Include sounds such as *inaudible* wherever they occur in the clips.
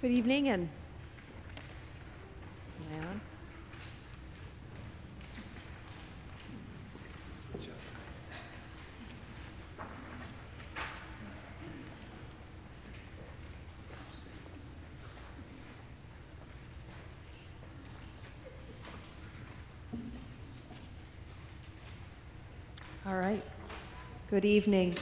Good evening and? All right. Good evening.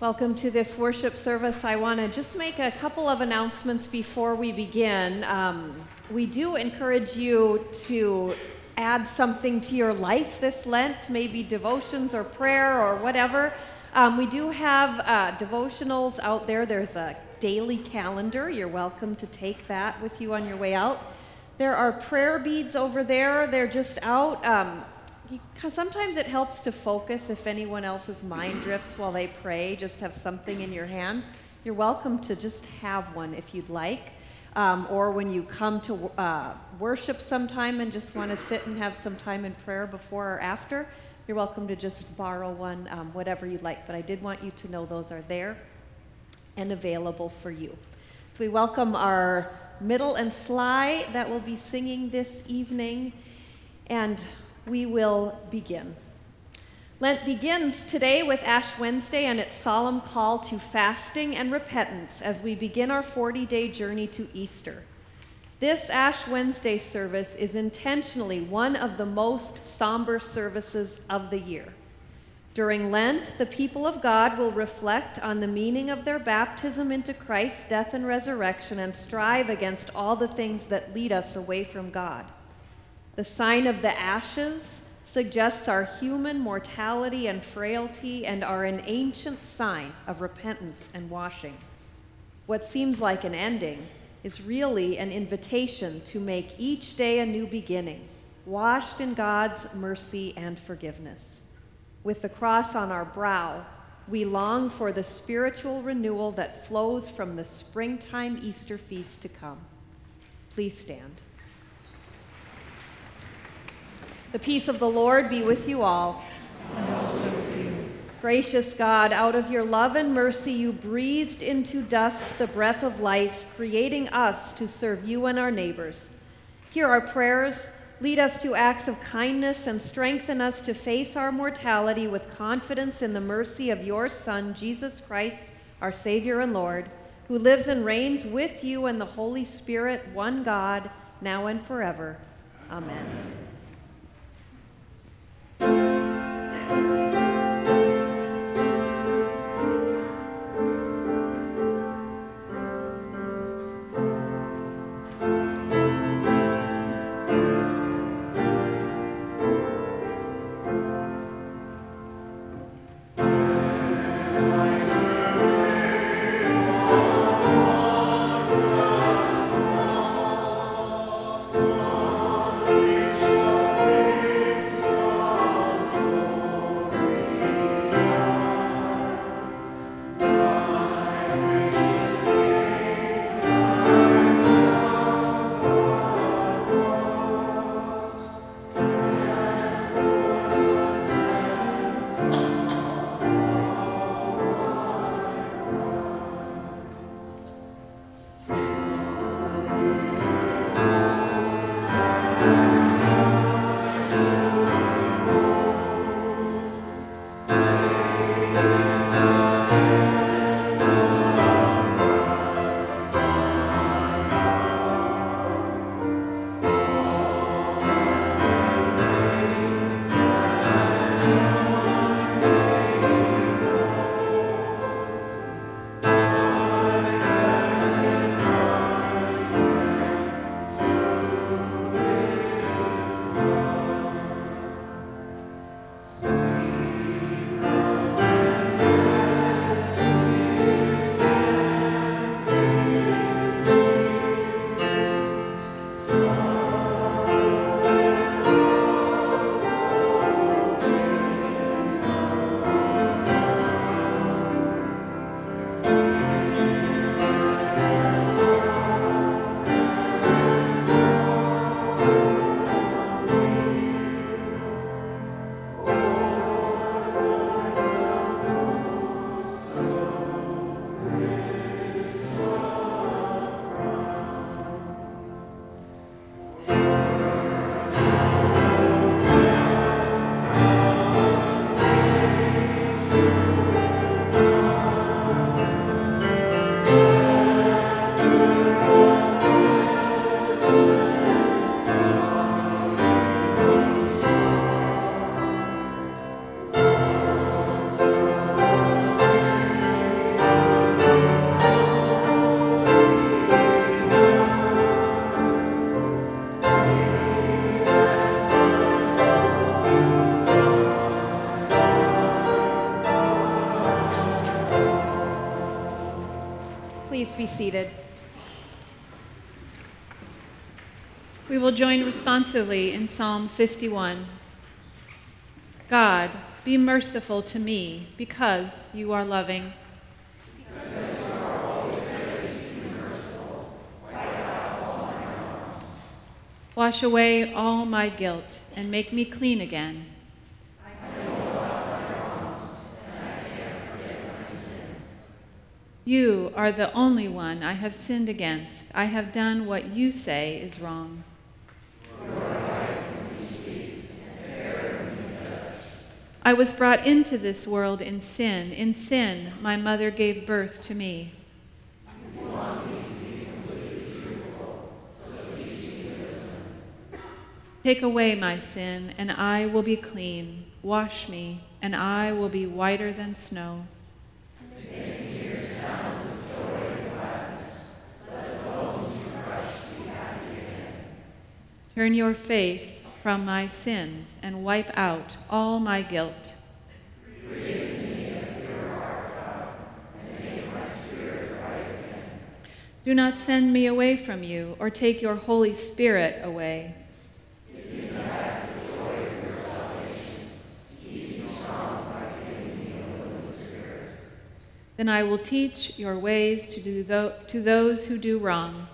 Welcome to this worship service. I want to just make a couple of announcements before we begin. Um, we do encourage you to add something to your life this Lent, maybe devotions or prayer or whatever. Um, we do have uh, devotionals out there. There's a daily calendar. You're welcome to take that with you on your way out. There are prayer beads over there. They're just out. Um, sometimes it helps to focus if anyone else's mind drifts while they pray, just have something in your hand. You're welcome to just have one if you'd like. Um, or when you come to uh, worship sometime and just want to sit and have some time in prayer before or after, you're welcome to just borrow one, um, whatever you'd like. But I did want you to know those are there and available for you. So we welcome our middle and sly that will be singing this evening. And we will begin. Lent begins today with Ash Wednesday and its solemn call to fasting and repentance as we begin our 40 day journey to Easter. This Ash Wednesday service is intentionally one of the most somber services of the year. During Lent, the people of God will reflect on the meaning of their baptism into Christ's death and resurrection and strive against all the things that lead us away from God. The sign of the ashes suggests our human mortality and frailty and are an ancient sign of repentance and washing. What seems like an ending is really an invitation to make each day a new beginning, washed in God's mercy and forgiveness. With the cross on our brow, we long for the spiritual renewal that flows from the springtime Easter feast to come. Please stand. The peace of the Lord be with you all. And also with you. Gracious God, out of your love and mercy, you breathed into dust the breath of life, creating us to serve you and our neighbors. Hear our prayers, lead us to acts of kindness, and strengthen us to face our mortality with confidence in the mercy of your Son, Jesus Christ, our Savior and Lord, who lives and reigns with you and the Holy Spirit, one God, now and forever. Amen. Please be seated. We will join responsively in Psalm 51. God, be merciful to me because you are loving. Wash away all my guilt and make me clean again. You are the only one I have sinned against. I have done what you say is wrong. I was brought into this world in sin. In sin, my mother gave birth to me. Take away my sin, and I will be clean. Wash me, and I will be whiter than snow. Turn your face from my sins and wipe out all my guilt. Do not send me away from you or take your Holy Spirit away. Then I will teach your ways to, do tho- to those who do wrong.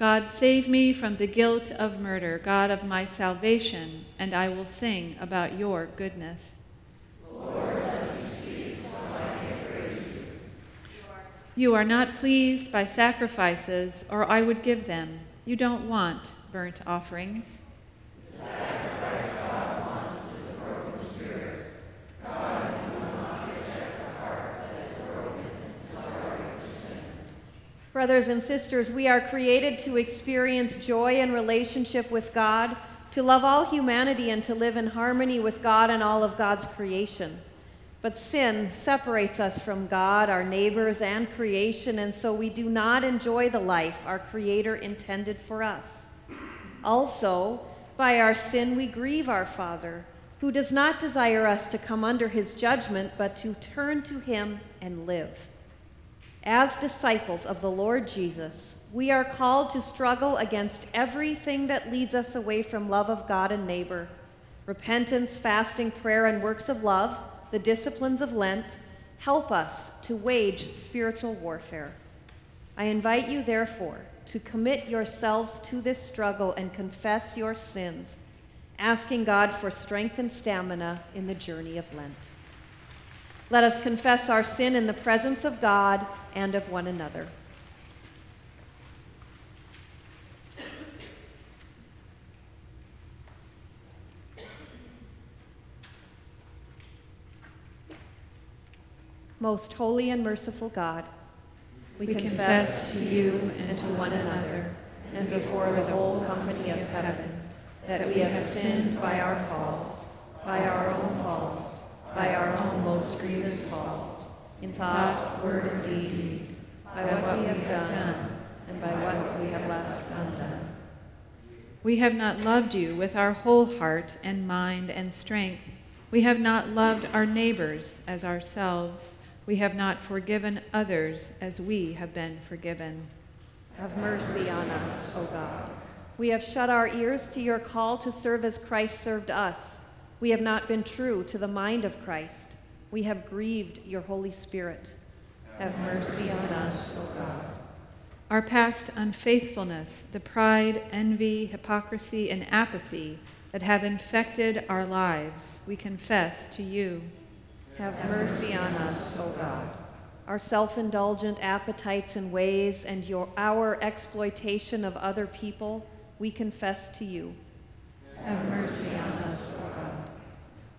God, save me from the guilt of murder, God of my salvation, and I will sing about your goodness. You are not pleased by sacrifices, or I would give them. You don't want burnt offerings. Brothers and sisters, we are created to experience joy and relationship with God, to love all humanity, and to live in harmony with God and all of God's creation. But sin separates us from God, our neighbors, and creation, and so we do not enjoy the life our Creator intended for us. Also, by our sin, we grieve our Father, who does not desire us to come under his judgment, but to turn to him and live. As disciples of the Lord Jesus, we are called to struggle against everything that leads us away from love of God and neighbor. Repentance, fasting, prayer, and works of love, the disciplines of Lent, help us to wage spiritual warfare. I invite you, therefore, to commit yourselves to this struggle and confess your sins, asking God for strength and stamina in the journey of Lent. Let us confess our sin in the presence of God and of one another. Most holy and merciful God, we, We confess, confess to you and to one another and before the whole company of heaven that we have sinned by our fault, by our own fault, by our own most grievous fault, in thought, word, and deed, by what we have done, and by what we have left undone. We have not loved you with our whole heart and mind and strength. We have not loved our neighbors as ourselves. We have not forgiven others as we have been forgiven. Have mercy on us, O God. We have shut our ears to your call to serve as Christ served us. We have not been true to the mind of Christ. We have grieved your Holy Spirit. Have mercy on us, O God. Our past unfaithfulness, the pride, envy, hypocrisy, and apathy that have infected our lives, we confess to you. Have mercy on us, O God. Our self indulgent appetites and ways and your, our exploitation of other people, we confess to you. Have mercy on us, O God.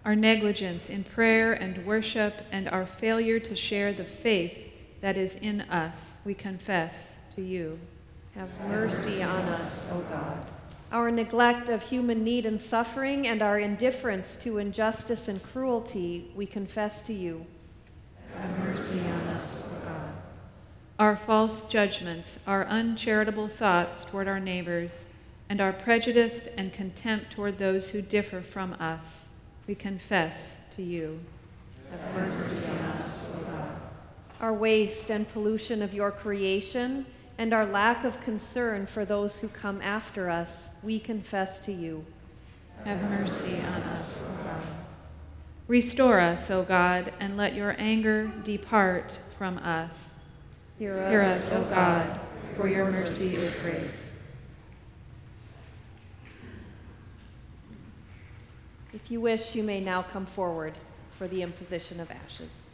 Our negligence in prayer and worship and our failure to share the faith that is in us, we confess to you. Have mercy on us, O God. Our neglect of human need and suffering and our indifference to injustice and cruelty, we confess to you. Have mercy on us, O God. Our false judgments, our uncharitable thoughts toward our neighbors, and our prejudice and contempt toward those who differ from us, we confess to you. Have mercy on us, O God. our waste and pollution of your creation, and our lack of concern for those who come after us, we confess to you. Have mercy on us, O God. Restore us, O God, and let your anger depart from us. Hear us, Hear us, O God, for your mercy is great. If you wish, you may now come forward for the imposition of ashes.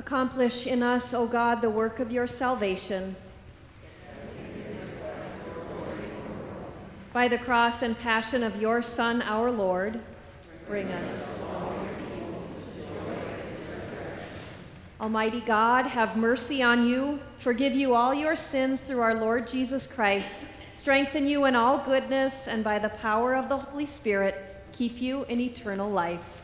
Accomplish in us, O God, the work of your salvation. By the cross and passion of your Son, our Lord, bring us. Almighty God, have mercy on you, forgive you all your sins through our Lord Jesus Christ, strengthen you in all goodness, and by the power of the Holy Spirit, keep you in eternal life.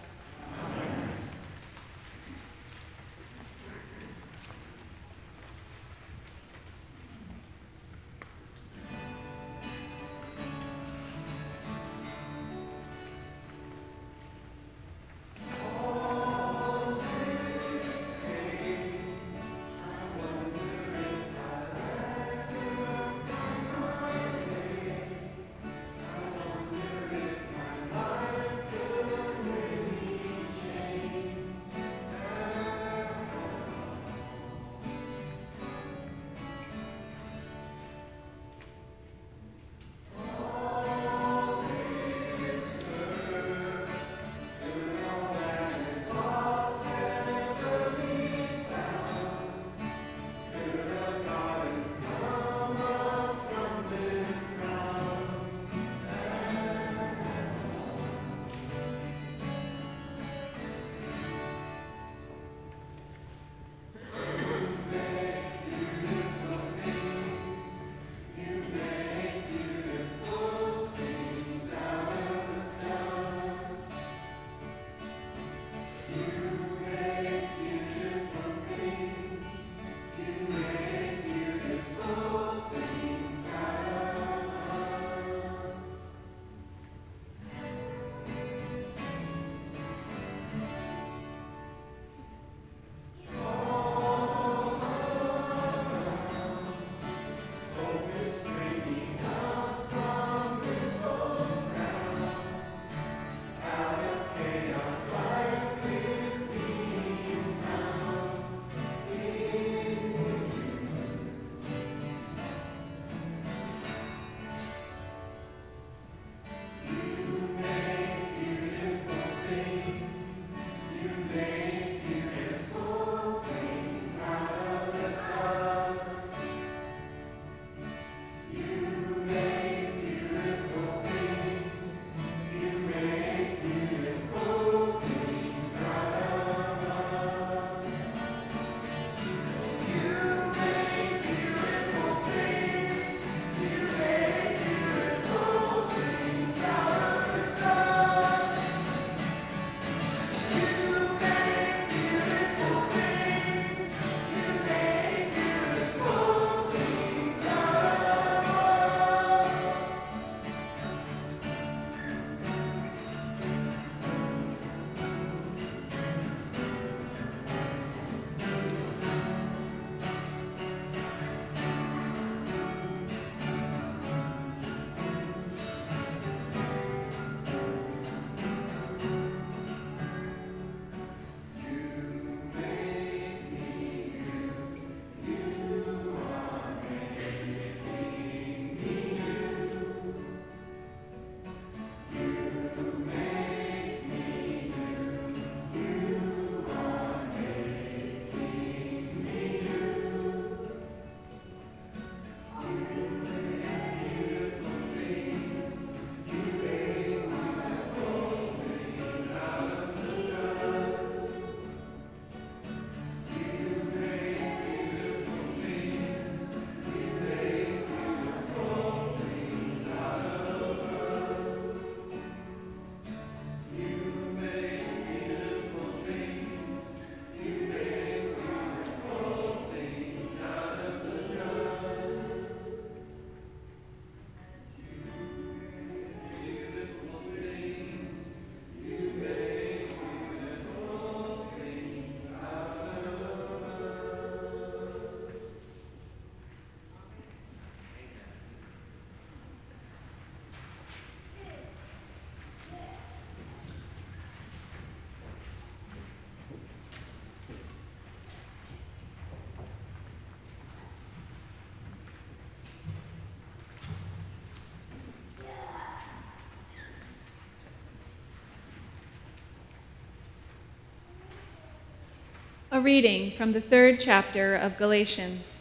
A reading from the third chapter of Galatians.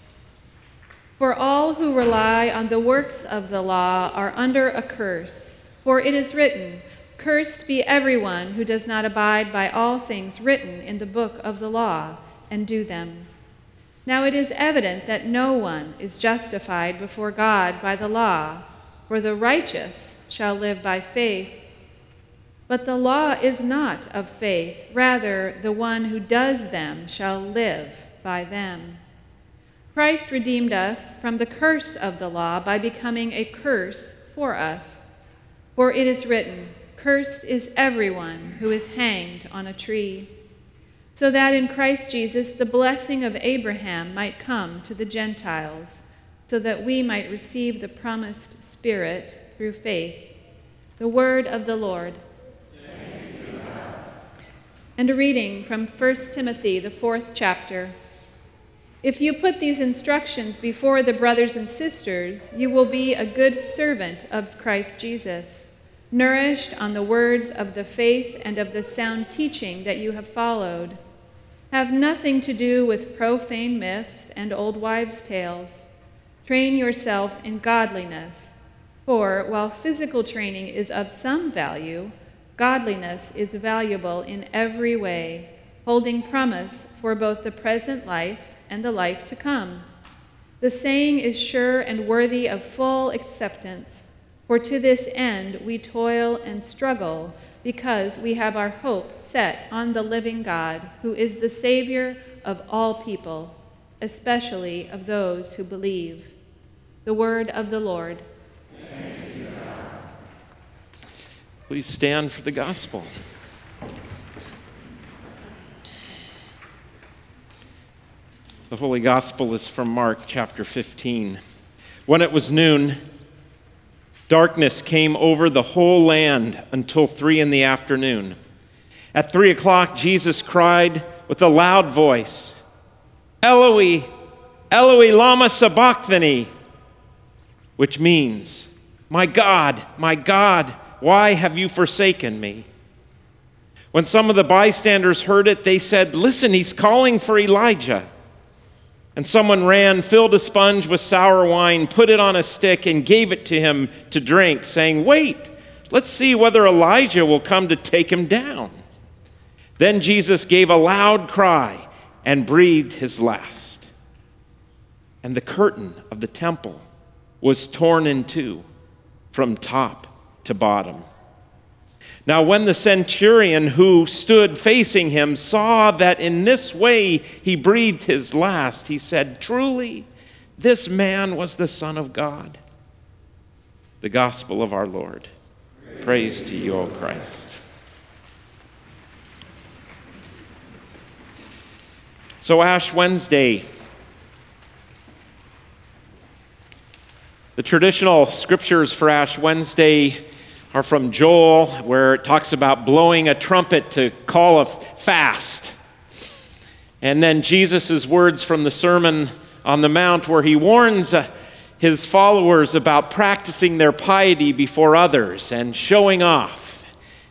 For all who rely on the works of the law are under a curse. For it is written, Cursed be everyone who does not abide by all things written in the book of the law and do them. Now it is evident that no one is justified before God by the law, for the righteous shall live by faith. But the law is not of faith, rather, the one who does them shall live by them. Christ redeemed us from the curse of the law by becoming a curse for us. For it is written, Cursed is everyone who is hanged on a tree, so that in Christ Jesus the blessing of Abraham might come to the Gentiles, so that we might receive the promised Spirit through faith. The word of the Lord. And a reading from 1 Timothy, the fourth chapter. If you put these instructions before the brothers and sisters, you will be a good servant of Christ Jesus, nourished on the words of the faith and of the sound teaching that you have followed. Have nothing to do with profane myths and old wives' tales. Train yourself in godliness, for while physical training is of some value, Godliness is valuable in every way, holding promise for both the present life and the life to come. The saying is sure and worthy of full acceptance, for to this end we toil and struggle because we have our hope set on the living God, who is the Savior of all people, especially of those who believe. The word of the Lord. Please stand for the gospel. The Holy Gospel is from Mark chapter 15. When it was noon, darkness came over the whole land until three in the afternoon. At three o'clock, Jesus cried with a loud voice, Eloi, Eloi, lama sabachthani, which means, My God, my God why have you forsaken me? When some of the bystanders heard it, they said, Listen, he's calling for Elijah. And someone ran, filled a sponge with sour wine, put it on a stick, and gave it to him to drink, saying, Wait, let's see whether Elijah will come to take him down. Then Jesus gave a loud cry and breathed his last. And the curtain of the temple was torn in two from top to bottom. Now, when the centurion who stood facing him saw that in this way he breathed his last, he said, Truly, this man was the Son of God. The gospel of our Lord. Praise, Praise to you, O Christ. So, Ash Wednesday. The traditional scriptures for Ash Wednesday are from Joel, where it talks about blowing a trumpet to call a fast. And then Jesus' words from the Sermon on the Mount, where he warns uh, his followers about practicing their piety before others and showing off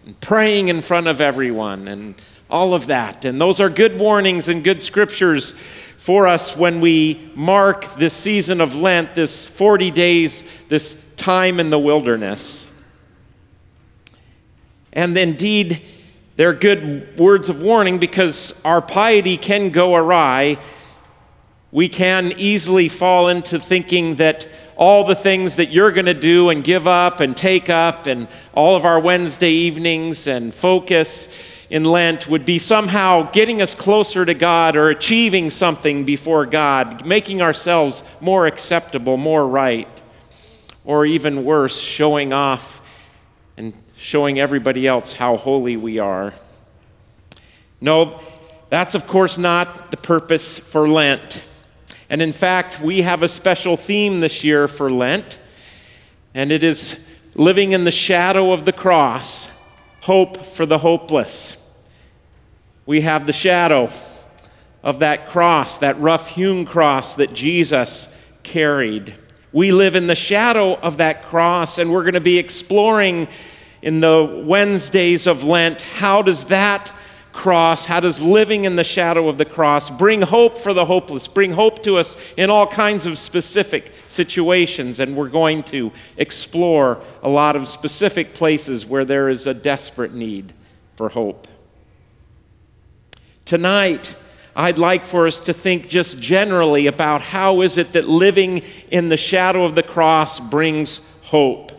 and praying in front of everyone and all of that. And those are good warnings and good scriptures for us when we mark this season of Lent, this 40 days, this time in the wilderness. And indeed, they're good words of warning because our piety can go awry. We can easily fall into thinking that all the things that you're going to do and give up and take up, and all of our Wednesday evenings and focus in Lent would be somehow getting us closer to God or achieving something before God, making ourselves more acceptable, more right, or even worse, showing off showing everybody else how holy we are. No, that's of course not the purpose for Lent. And in fact, we have a special theme this year for Lent, and it is living in the shadow of the cross, hope for the hopeless. We have the shadow of that cross, that rough hewn cross that Jesus carried. We live in the shadow of that cross, and we're going to be exploring in the Wednesdays of Lent, how does that cross, how does living in the shadow of the cross bring hope for the hopeless, bring hope to us in all kinds of specific situations? And we're going to explore a lot of specific places where there is a desperate need for hope. Tonight, I'd like for us to think just generally about how is it that living in the shadow of the cross brings hope.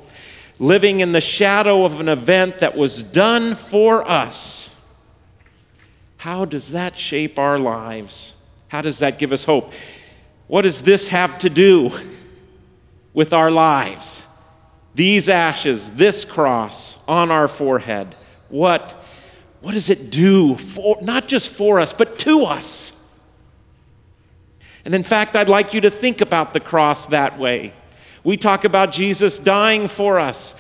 Living in the shadow of an event that was done for us. How does that shape our lives? How does that give us hope? What does this have to do with our lives? These ashes, this cross on our forehead. What what does it do for, not just for us, but to us? And in fact, I'd like you to think about the cross that way. We talk about Jesus dying for us.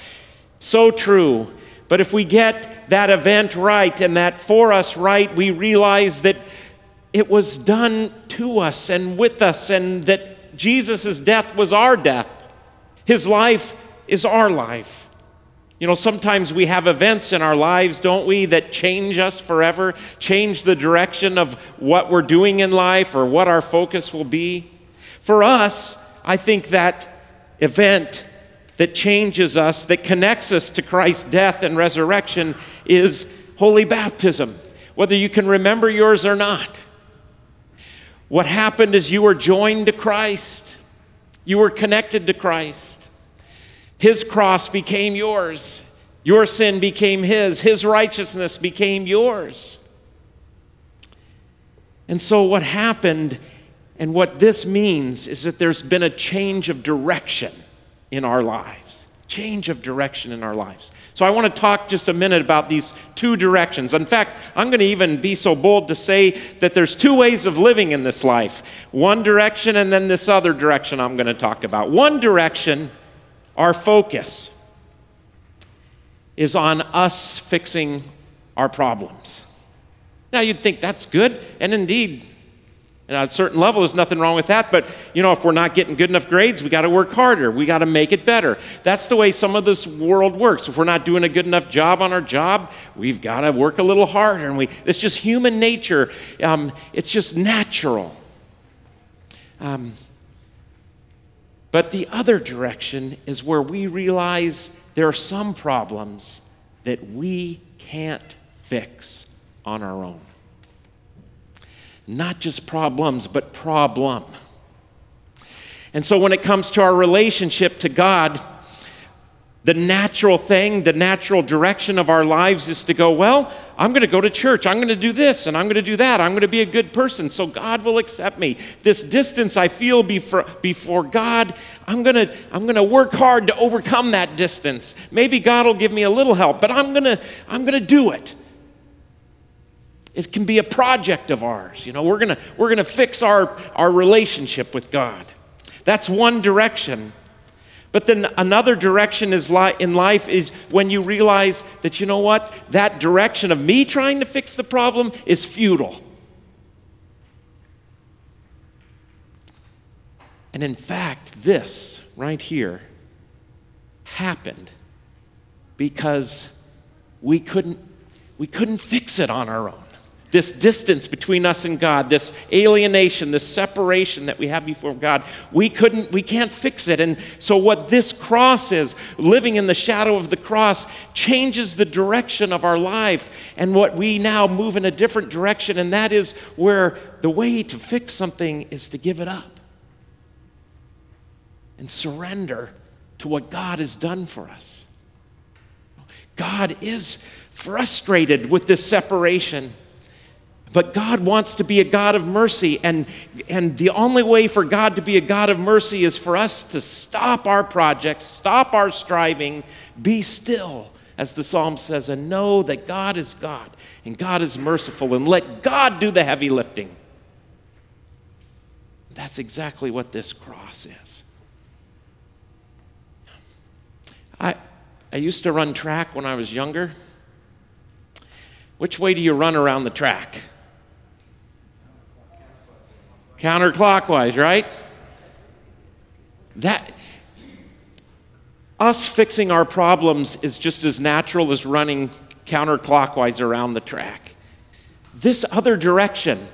So true. But if we get that event right and that for us right, we realize that it was done to us and with us, and that Jesus' death was our death. His life is our life. You know, sometimes we have events in our lives, don't we, that change us forever, change the direction of what we're doing in life or what our focus will be. For us, I think that event that changes us, that connects us to Christ's death and resurrection, is holy baptism, whether you can remember yours or not. What happened is you were joined to Christ, you were connected to Christ. His cross became yours. Your sin became his. His righteousness became yours. And so, what happened and what this means is that there's been a change of direction in our lives. Change of direction in our lives. So, I want to talk just a minute about these two directions. In fact, I'm going to even be so bold to say that there's two ways of living in this life one direction and then this other direction I'm going to talk about. One direction our focus is on us fixing our problems. Now, you'd think that's good, and indeed, at a certain level, there's nothing wrong with that. But, you know, if we're not getting good enough grades, we got to work harder. We got to make it better. That's the way some of this world works. If we're not doing a good enough job on our job, we've got to work a little harder. And we, it's just human nature, um, it's just natural. Um, but the other direction is where we realize there are some problems that we can't fix on our own. Not just problems, but problem. And so when it comes to our relationship to God, the natural thing, the natural direction of our lives is to go, well, I'm going to go to church. I'm going to do this and I'm going to do that. I'm going to be a good person so God will accept me. This distance I feel before, before God, I'm going to I'm going to work hard to overcome that distance. Maybe God will give me a little help, but I'm going to I'm going to do it. It can be a project of ours. You know, we're going to we're going to fix our our relationship with God. That's one direction. But then another direction is li- in life is when you realize that, you know what, that direction of me trying to fix the problem is futile. And in fact, this right here happened because we couldn't, we couldn't fix it on our own this distance between us and God, this alienation, this separation that we have before God. We couldn't, we can't fix it. And so, what this cross is, living in the shadow of the cross, changes the direction of our life. And what we now move in a different direction, and that is where the way to fix something is to give it up and surrender to what God has done for us. God is frustrated with this separation. But God wants to be a God of mercy, and, and the only way for God to be a God of mercy is for us to stop our projects, stop our striving, be still, as the psalm says, and know that God is God and God is merciful, and let God do the heavy lifting. That's exactly what this cross is. I, I used to run track when I was younger. Which way do you run around the track? Counterclockwise, right? That us fixing our problems is just as natural as running counterclockwise around the track. this other direction,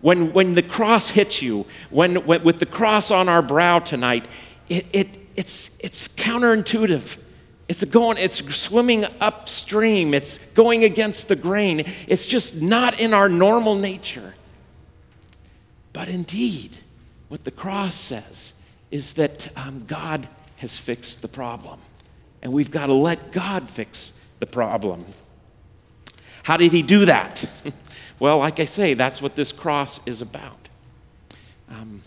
when, when the cross hits you, when, when with the cross on our brow tonight, it, it, it's, it's counterintuitive. It's going, it's swimming upstream. It's going against the grain. It's just not in our normal nature. But indeed, what the cross says is that um, God has fixed the problem. And we've got to let God fix the problem. How did he do that? *laughs* well, like I say, that's what this cross is about. Um,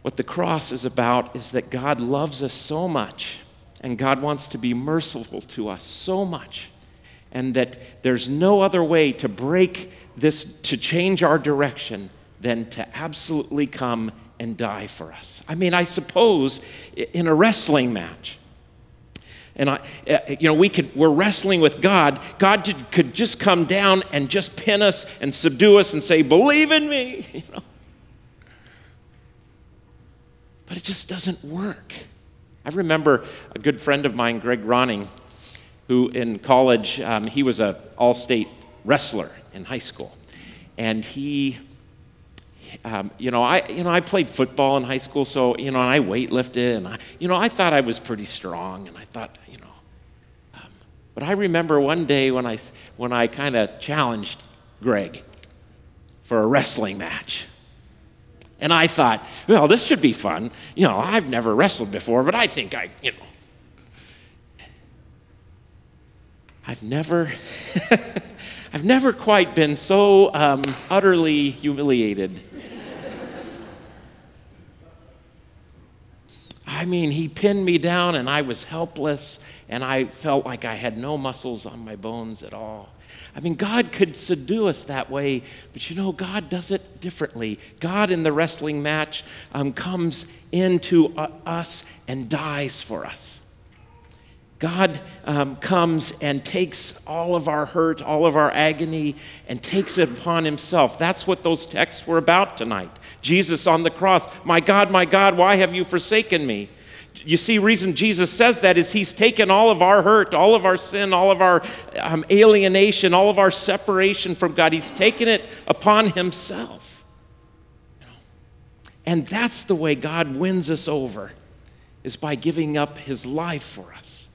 what the cross is about is that God loves us so much and God wants to be merciful to us so much and that there's no other way to break this, to change our direction than to absolutely come and die for us. I mean, I suppose in a wrestling match, and I, uh, you know, we could, we're wrestling with God. God could just come down and just pin us and subdue us and say, believe in me. *laughs* You know? But it just doesn't work. I remember a good friend of mine, Greg Ronning, who in college, um, he was an all state wrestler in high school. And he, um, you know, I, you know, I played football in high school, so, you know, and I weightlifted, and I, you know, I thought I was pretty strong, and I thought, you know, um, but I remember one day when I, when I kind of challenged Greg for a wrestling match. And I thought, well, this should be fun. You know, I've never wrestled before, but I think I, you know. I've never, *laughs* I've never quite been so um, utterly humiliated. I mean, he pinned me down and I was helpless and I felt like I had no muscles on my bones at all. I mean, God could subdue us that way, but you know, God does it differently. God in the wrestling match um, comes into uh, us and dies for us. God um, comes and takes all of our hurt, all of our agony, and takes it upon himself. That's what those texts were about tonight. Jesus on the cross, My God, my God, why have you forsaken me? You see, reason Jesus says that is he's taken all of our hurt, all of our sin, all of our um, alienation, all of our separation from God. He's taken it upon himself. And that's the way God wins us over, is by giving up his life for us.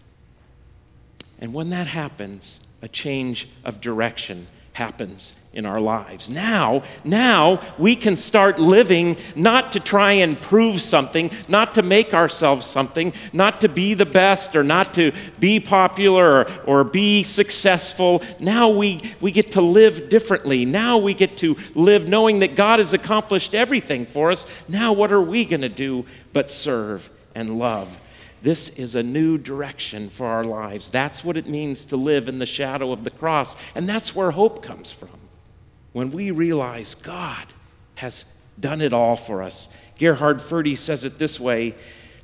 And when that happens, a change of direction happens in our lives. Now, now we can start living not to try and prove something, not to make ourselves something, not to be the best or not to be popular or, or be successful. Now we, we get to live differently. Now we get to live knowing that God has accomplished everything for us. Now, what are we going to do but serve and love? This is a new direction for our lives. That's what it means to live in the shadow of the cross. And that's where hope comes from. When we realize God has done it all for us. Gerhard Forde says it this way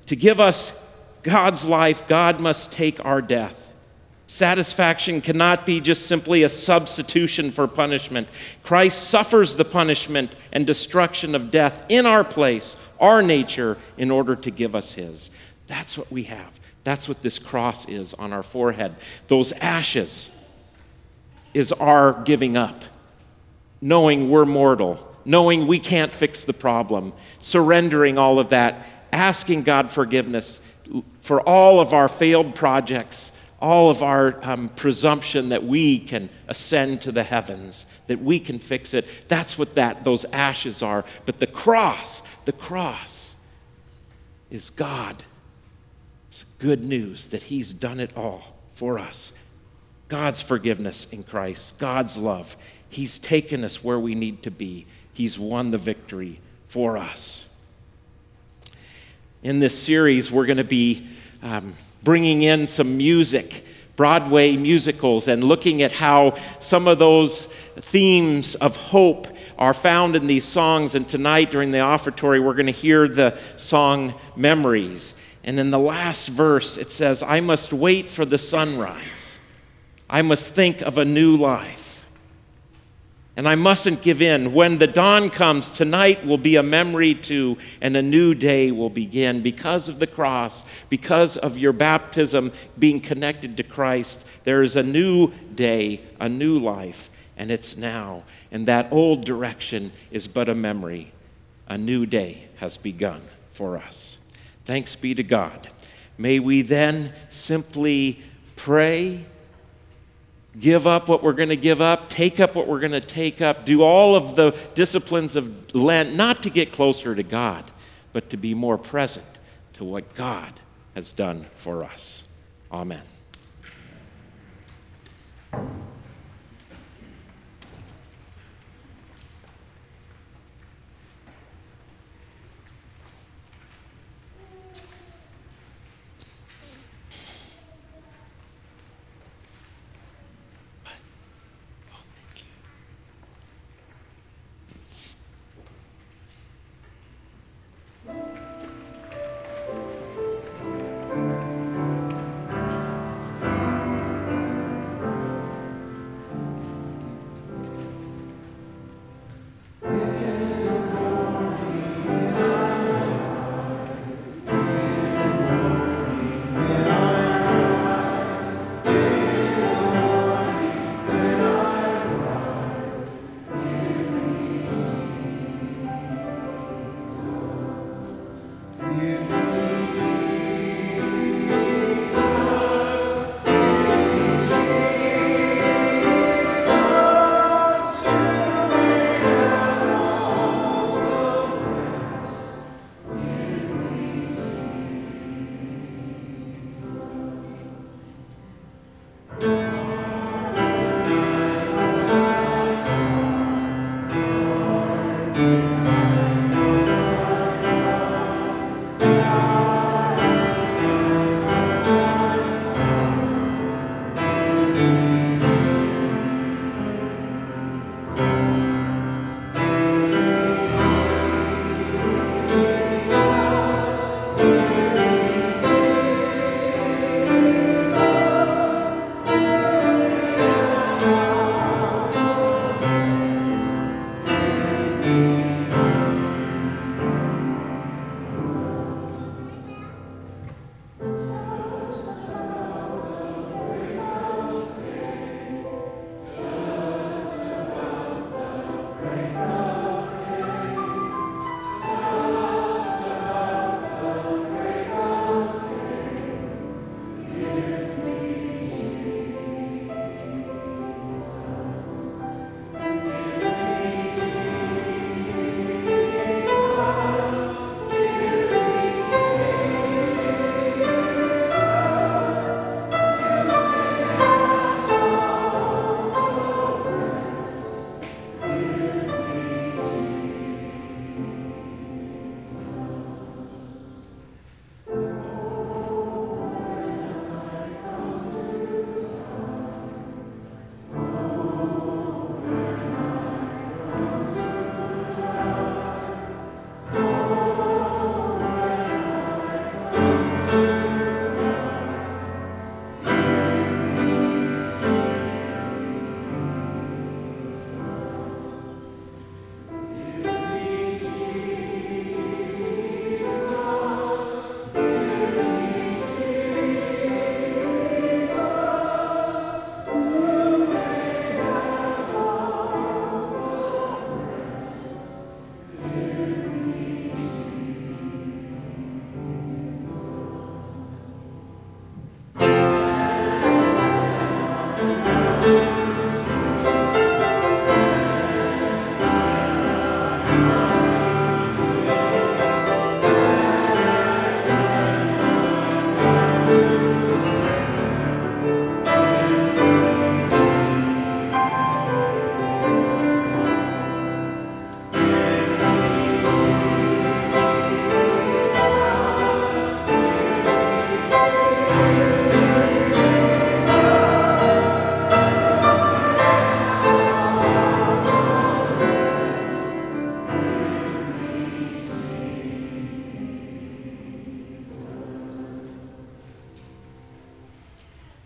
To give us God's life, God must take our death. Satisfaction cannot be just simply a substitution for punishment. Christ suffers the punishment and destruction of death in our place, our nature, in order to give us His. That's what we have. That's what this cross is on our forehead. Those ashes is our giving up, knowing we're mortal, knowing we can't fix the problem, surrendering all of that, asking God forgiveness for all of our failed projects, all of our um, presumption that we can ascend to the heavens, that we can fix it. That's what that those ashes are. But the cross, the cross is God good news that He's done it all for us. God's forgiveness in Christ, God's love. He's taken us where we need to be, He's won the victory for us. In this series, we're going to be um, bringing in some music. Broadway musicals and looking at how some of those themes of hope are found in these songs. And tonight, during the offertory, we're going to hear the song Memories. And in the last verse, it says, I must wait for the sunrise. I must think of a new life. And I mustn't give in. When the dawn comes, tonight will be a memory too, and a new day will begin because of the cross, because of your baptism being connected to Christ. There is a new day, a new life, and it's now. And that old direction is but a memory. A new day has begun for us. Thanks be to God. May we then simply pray give up what we're going to give up, take up what we're going to take up, do all of the disciplines of Lent, not to get closer to God, but to be more present to what God has done for us. Amen.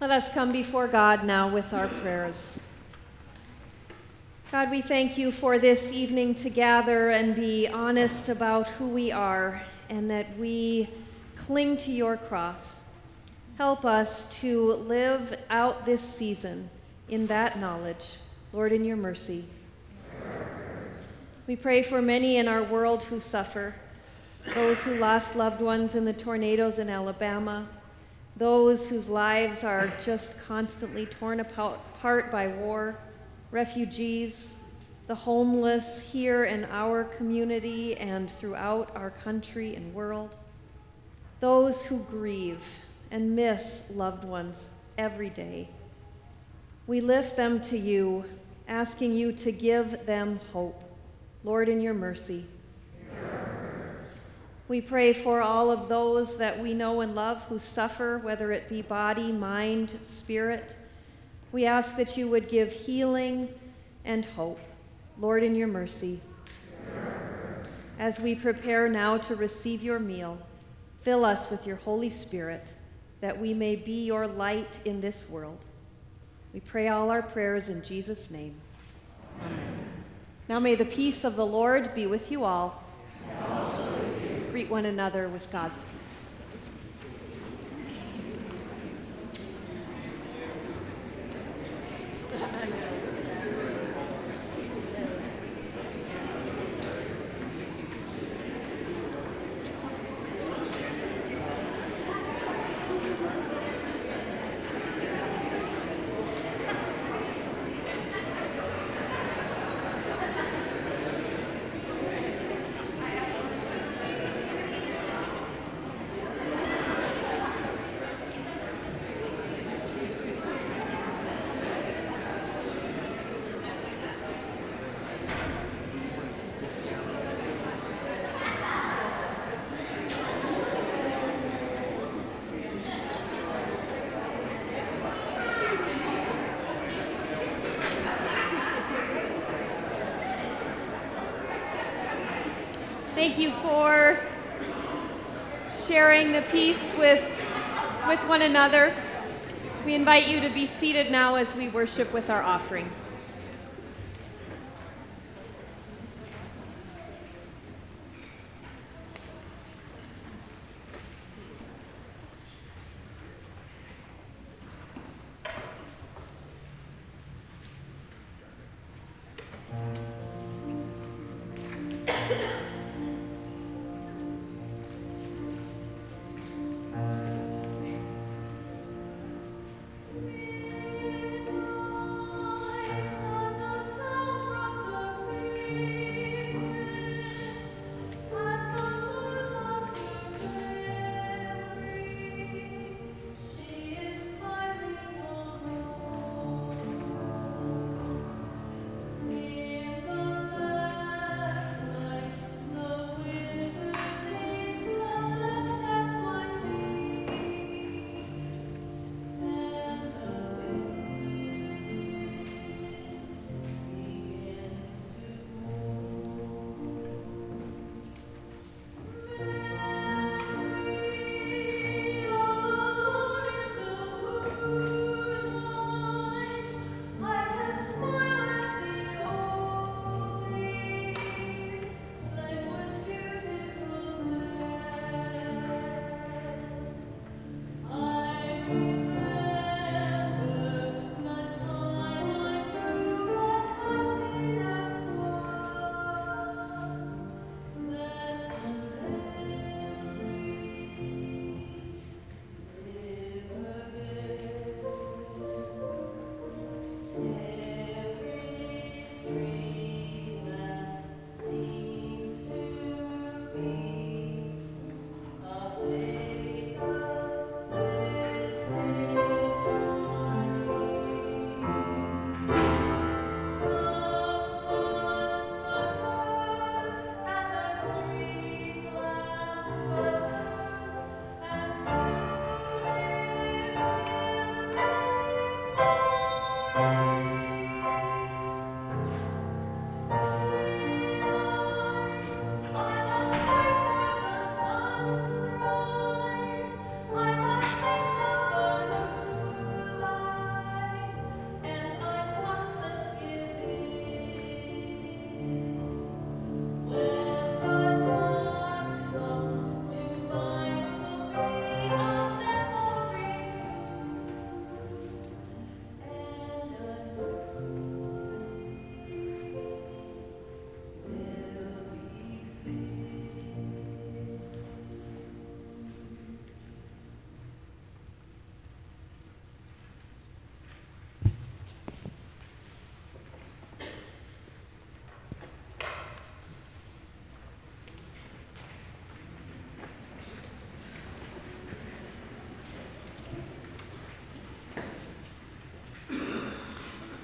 Let us come before God now with our prayers. God, we thank you for this evening to gather and be honest about who we are and that we cling to your cross. Help us to live out this season in that knowledge. Lord, in your mercy. We pray for many in our world who suffer those who lost loved ones in the tornadoes in Alabama, those whose lives are just constantly torn apart by war refugees, the homeless here in our community and throughout our country and world, those who grieve and miss loved ones every day. We lift them to you, asking you to give them hope. Lord, in your mercy. We pray for all of those that we know and love who suffer, whether it be body, mind, spirit we ask that you would give healing and hope. Lord, in your mercy. As we prepare now to receive your meal, fill us with your Holy Spirit that we may be your light in this world. We pray all our prayers in Jesus' name. Amen. Now may the peace of the Lord be with you all. Greet one another with God's peace. Thank you for sharing the peace with, with one another. We invite you to be seated now as we worship with our offering.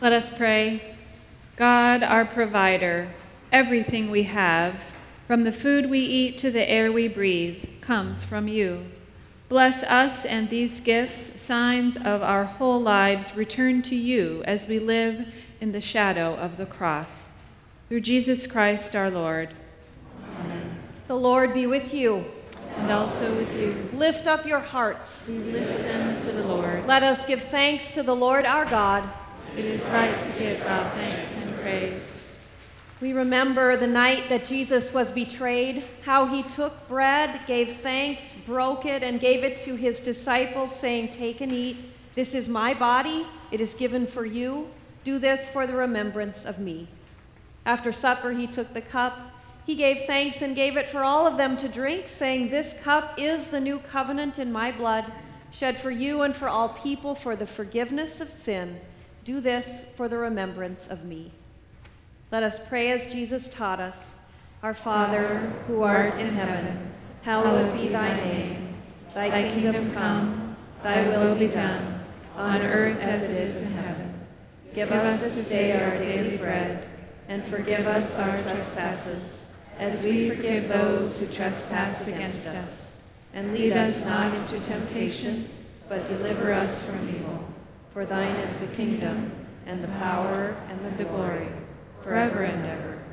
Let us pray. God, our provider, everything we have, from the food we eat to the air we breathe, comes from you. Bless us and these gifts, signs of our whole lives, return to you as we live in the shadow of the cross. Through Jesus Christ our Lord. Amen. The Lord be with you. And also with you. Lift up your hearts. We lift them to the Lord. Let us give thanks to the Lord our God. It is right to give God thanks and praise. We remember the night that Jesus was betrayed, how he took bread, gave thanks, broke it, and gave it to his disciples, saying, Take and eat. This is my body. It is given for you. Do this for the remembrance of me. After supper, he took the cup. He gave thanks and gave it for all of them to drink, saying, This cup is the new covenant in my blood, shed for you and for all people for the forgiveness of sin. Do this for the remembrance of me. Let us pray as Jesus taught us. Our Father, who art in heaven, hallowed be thy name. Thy kingdom come, thy will be done, on earth as it is in heaven. Give us this day our daily bread, and forgive us our trespasses, as we forgive those who trespass against us. And lead us not into temptation, but deliver us from evil. For thine is the kingdom, and the power, and the glory, forever and ever.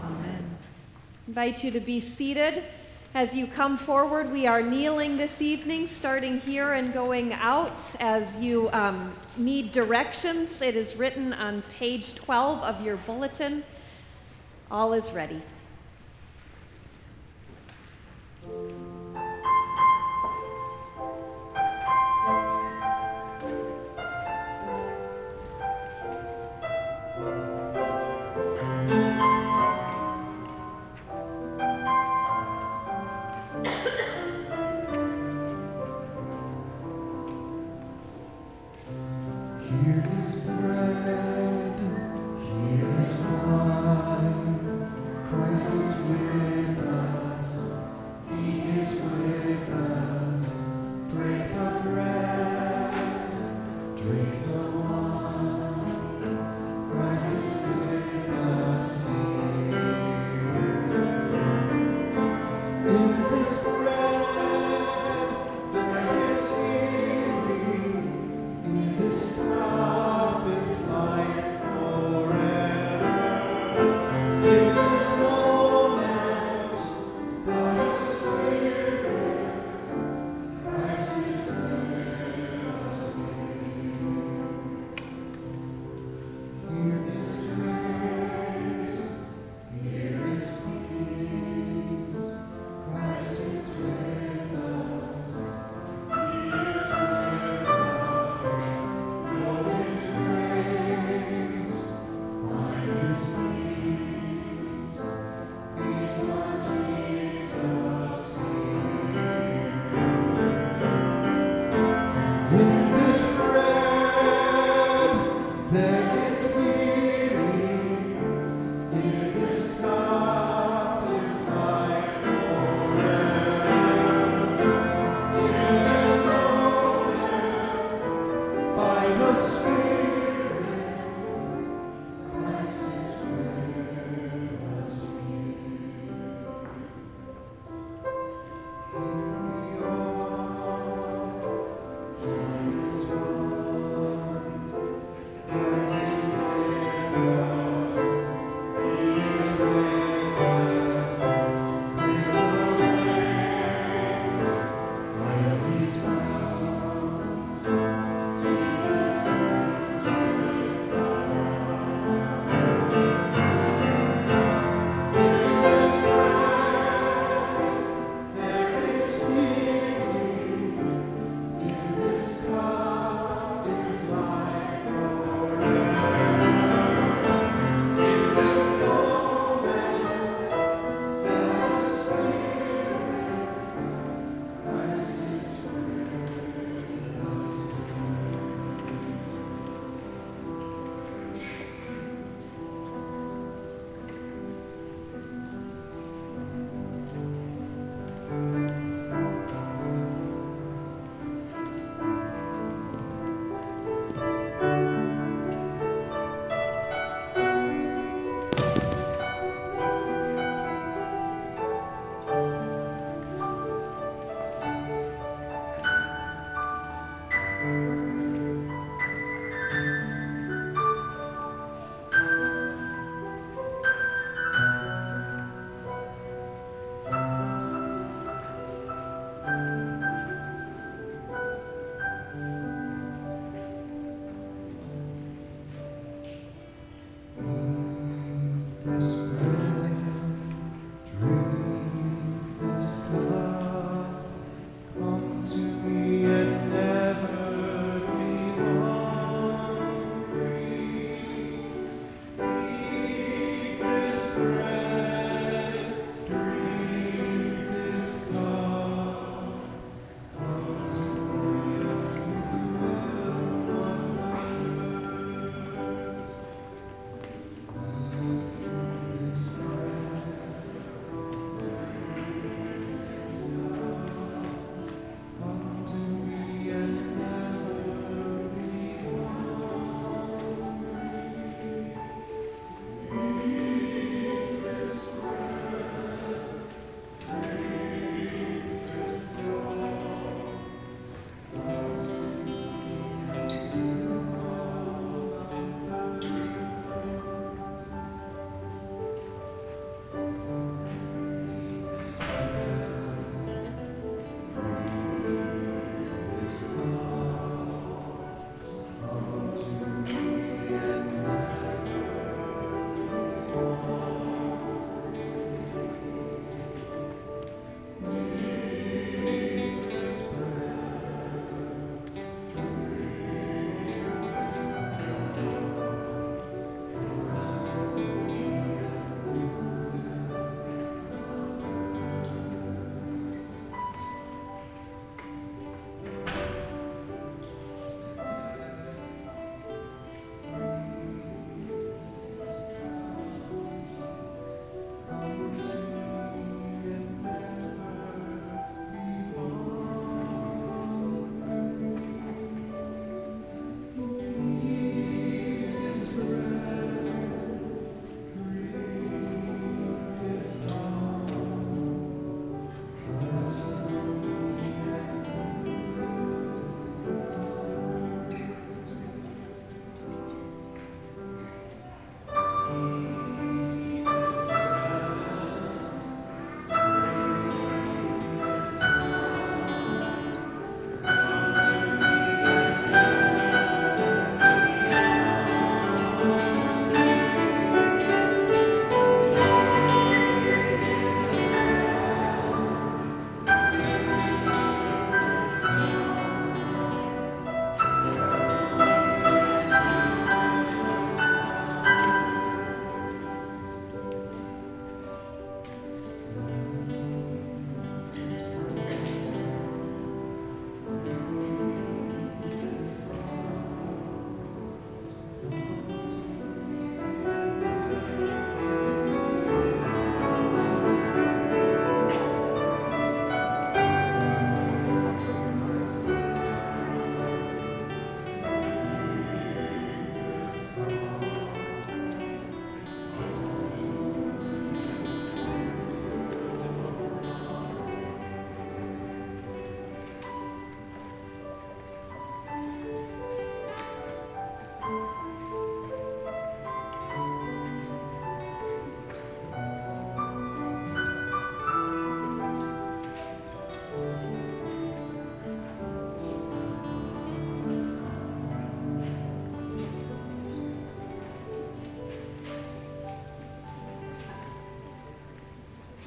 Amen. I invite you to be seated. As you come forward, we are kneeling this evening, starting here and going out. As you um, need directions, it is written on page 12 of your bulletin. All is ready.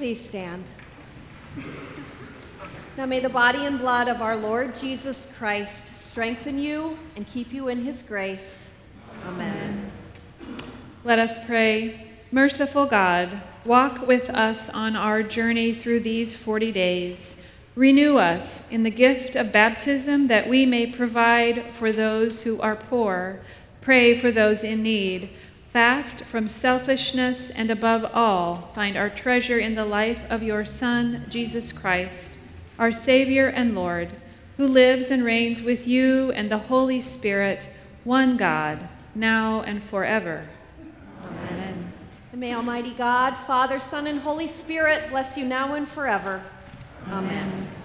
Please stand. Now may the body and blood of our Lord Jesus Christ strengthen you and keep you in his grace. Amen. Let us pray. Merciful God, walk with us on our journey through these 40 days. Renew us in the gift of baptism that we may provide for those who are poor, pray for those in need, fast from selfishness, and above all, find our treasure in the life of your Son, Jesus Christ, our Savior and Lord, who lives and reigns with you and the Holy Spirit, one God, now and forever. Amen. And may Almighty God, Father, Son, and Holy Spirit bless you now and forever. Amen. I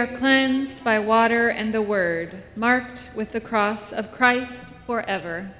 are cleansed by water and the word, marked with the cross of Christ forever.